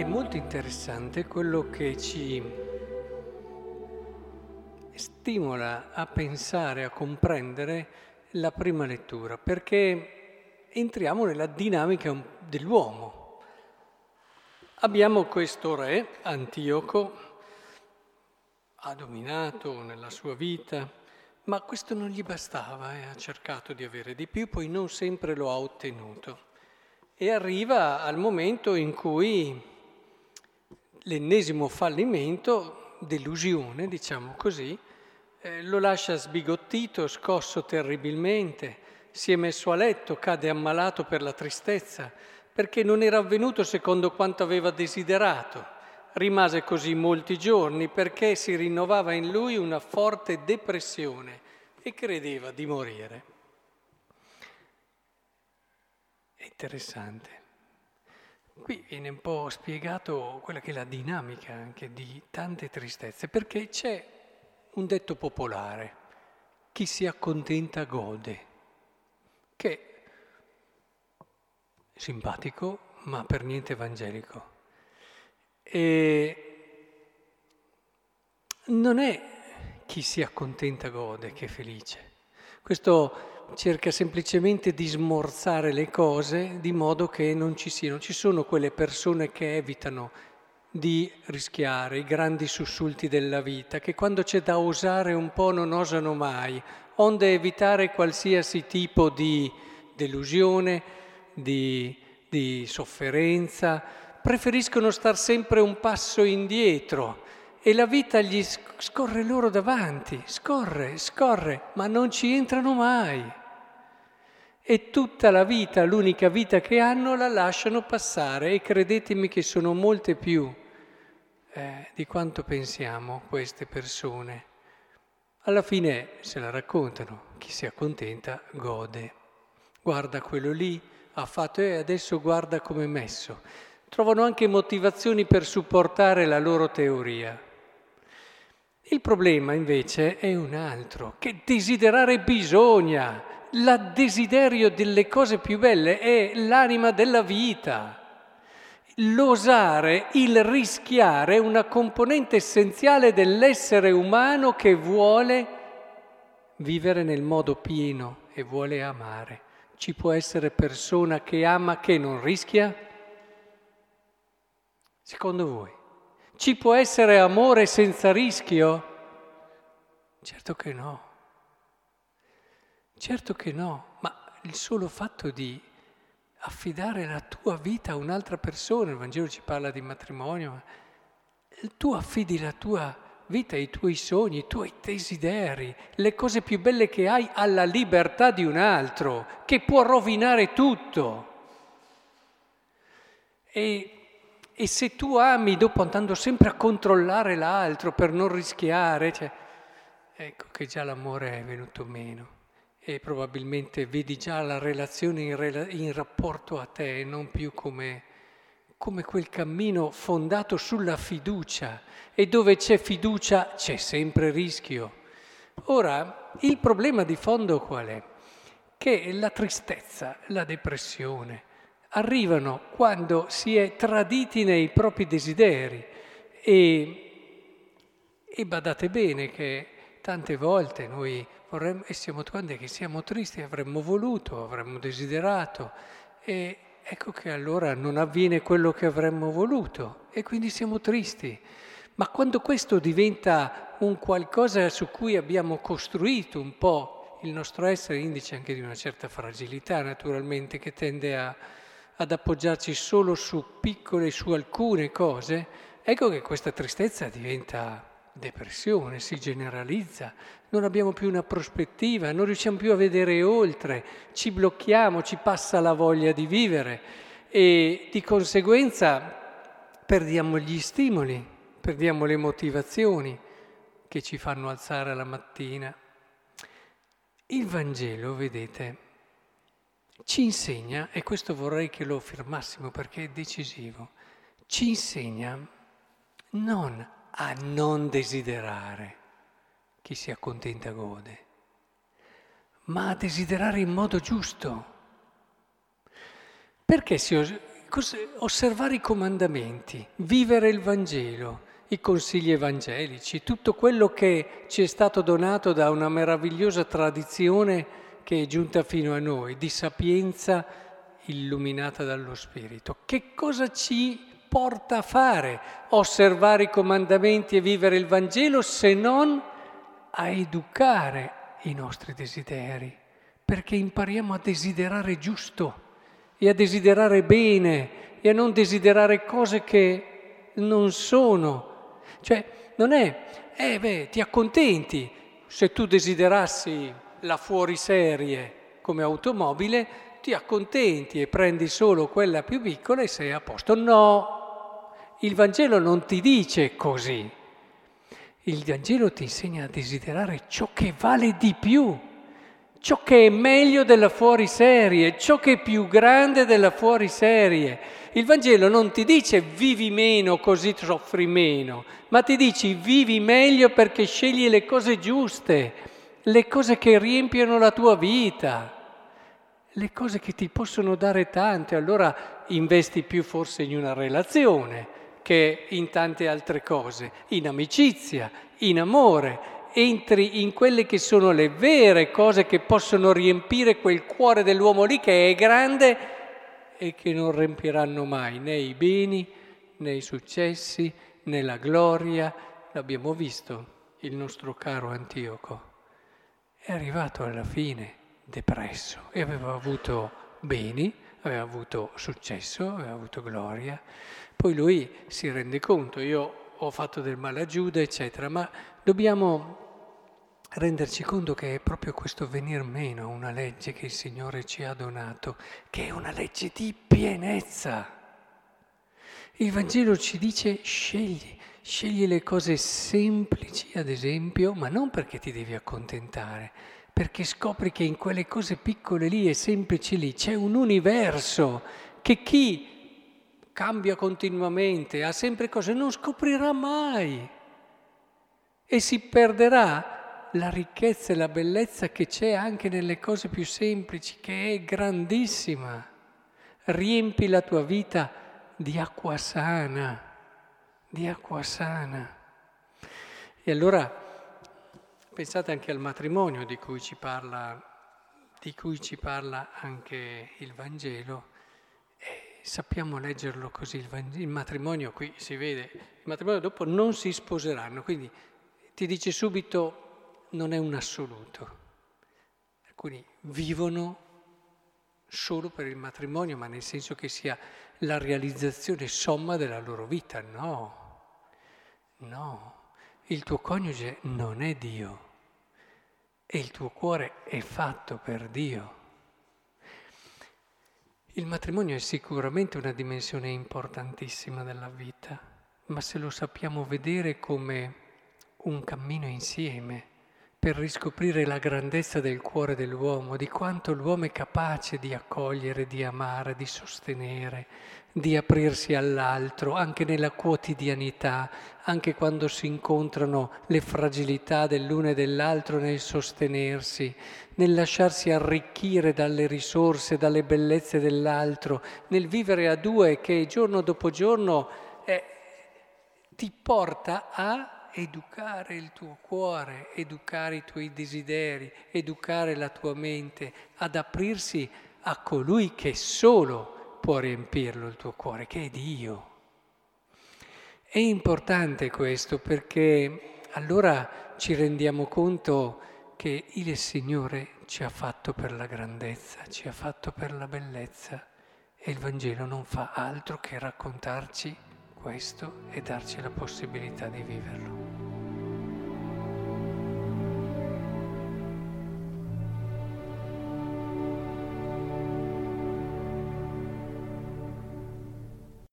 è molto interessante quello che ci stimola a pensare, a comprendere la prima lettura, perché entriamo nella dinamica dell'uomo. Abbiamo questo re, Antioco, ha dominato nella sua vita, ma questo non gli bastava e eh, ha cercato di avere di più, poi non sempre lo ha ottenuto. E arriva al momento in cui l'ennesimo fallimento, delusione, diciamo così, eh, lo lascia sbigottito, scosso terribilmente, si è messo a letto, cade ammalato per la tristezza, perché non era avvenuto secondo quanto aveva desiderato. Rimase così molti giorni perché si rinnovava in lui una forte depressione e credeva di morire. È interessante. Qui viene un po' spiegato quella che è la dinamica anche di tante tristezze, perché c'è un detto popolare, chi si accontenta gode, che è simpatico ma per niente evangelico. E non è chi si accontenta gode che è felice. Questo cerca semplicemente di smorzare le cose di modo che non ci siano. Ci sono quelle persone che evitano di rischiare i grandi sussulti della vita, che quando c'è da osare un po' non osano mai, onde evitare qualsiasi tipo di delusione, di, di sofferenza, preferiscono star sempre un passo indietro e la vita gli scorre loro davanti, scorre, scorre, ma non ci entrano mai e tutta la vita, l'unica vita che hanno, la lasciano passare e credetemi che sono molte più eh, di quanto pensiamo queste persone. Alla fine se la raccontano, chi si accontenta gode. Guarda quello lì, ha fatto e adesso guarda come è messo. Trovano anche motivazioni per supportare la loro teoria. Il problema invece è un altro, che desiderare bisogna, il desiderio delle cose più belle è l'anima della vita. L'osare, il rischiare è una componente essenziale dell'essere umano che vuole vivere nel modo pieno e vuole amare. Ci può essere persona che ama che non rischia? Secondo voi? Ci può essere amore senza rischio? Certo che no. Certo che no, ma il solo fatto di affidare la tua vita a un'altra persona, il Vangelo ci parla di matrimonio, tu affidi la tua vita, i tuoi sogni, i tuoi desideri, le cose più belle che hai alla libertà di un altro, che può rovinare tutto. E, e se tu ami dopo andando sempre a controllare l'altro per non rischiare, cioè, ecco che già l'amore è venuto meno e probabilmente vedi già la relazione in, rela- in rapporto a te e non più come, come quel cammino fondato sulla fiducia e dove c'è fiducia c'è sempre rischio. Ora, il problema di fondo qual è? Che la tristezza, la depressione arrivano quando si è traditi nei propri desideri e, e badate bene che tante volte noi vorremmo, e siamo quando che siamo tristi, avremmo voluto, avremmo desiderato e ecco che allora non avviene quello che avremmo voluto e quindi siamo tristi. Ma quando questo diventa un qualcosa su cui abbiamo costruito un po' il nostro essere, indice anche di una certa fragilità naturalmente che tende a, ad appoggiarci solo su piccole, su alcune cose, ecco che questa tristezza diventa depressione, si generalizza, non abbiamo più una prospettiva, non riusciamo più a vedere oltre, ci blocchiamo, ci passa la voglia di vivere e di conseguenza perdiamo gli stimoli, perdiamo le motivazioni che ci fanno alzare la mattina. Il Vangelo, vedete, ci insegna, e questo vorrei che lo firmassimo perché è decisivo, ci insegna non a non desiderare chi si accontenta gode, ma a desiderare in modo giusto. Perché si, osservare i comandamenti, vivere il Vangelo, i consigli evangelici, tutto quello che ci è stato donato da una meravigliosa tradizione che è giunta fino a noi, di sapienza illuminata dallo Spirito. Che cosa ci porta a fare osservare i comandamenti e vivere il Vangelo se non a educare i nostri desideri? Perché impariamo a desiderare giusto e a desiderare bene e a non desiderare cose che non sono. Cioè, non è, eh beh, ti accontenti se tu desiderassi la fuoriserie come automobile, ti accontenti e prendi solo quella più piccola e sei a posto. No, il Vangelo non ti dice così. Il Vangelo ti insegna a desiderare ciò che vale di più ciò che è meglio della fuoriserie, ciò che è più grande della fuoriserie. Il Vangelo non ti dice vivi meno così soffri meno, ma ti dici vivi meglio perché scegli le cose giuste, le cose che riempiono la tua vita, le cose che ti possono dare tanto. Allora investi più forse in una relazione che in tante altre cose, in amicizia, in amore, entri in quelle che sono le vere cose che possono riempire quel cuore dell'uomo lì che è grande e che non riempiranno mai né i beni, né i successi, né la gloria. L'abbiamo visto, il nostro caro Antioco. È arrivato alla fine depresso e aveva avuto beni, aveva avuto successo, aveva avuto gloria. Poi lui si rende conto, io ho fatto del male a Giuda, eccetera, ma dobbiamo renderci conto che è proprio questo venir meno a una legge che il Signore ci ha donato, che è una legge di pienezza. Il Vangelo ci dice scegli, scegli le cose semplici, ad esempio, ma non perché ti devi accontentare, perché scopri che in quelle cose piccole lì e semplici lì c'è un universo che chi cambia continuamente, ha sempre cose, non scoprirà mai e si perderà la ricchezza e la bellezza che c'è anche nelle cose più semplici, che è grandissima. Riempi la tua vita di acqua sana, di acqua sana. E allora pensate anche al matrimonio di cui ci parla, cui ci parla anche il Vangelo sappiamo leggerlo così, il, il matrimonio qui si vede, il matrimonio dopo non si sposeranno, quindi ti dice subito non è un assoluto. Alcuni vivono solo per il matrimonio, ma nel senso che sia la realizzazione somma della loro vita. No, no, il tuo coniuge non è Dio e il tuo cuore è fatto per Dio. Il matrimonio è sicuramente una dimensione importantissima della vita, ma se lo sappiamo vedere come un cammino insieme per riscoprire la grandezza del cuore dell'uomo, di quanto l'uomo è capace di accogliere, di amare, di sostenere, di aprirsi all'altro, anche nella quotidianità, anche quando si incontrano le fragilità dell'uno e dell'altro nel sostenersi, nel lasciarsi arricchire dalle risorse, dalle bellezze dell'altro, nel vivere a due che giorno dopo giorno eh, ti porta a educare il tuo cuore, educare i tuoi desideri, educare la tua mente, ad aprirsi a colui che solo può riempirlo il tuo cuore, che è Dio. È importante questo perché allora ci rendiamo conto che il Signore ci ha fatto per la grandezza, ci ha fatto per la bellezza e il Vangelo non fa altro che raccontarci questo e darci la possibilità di viverlo.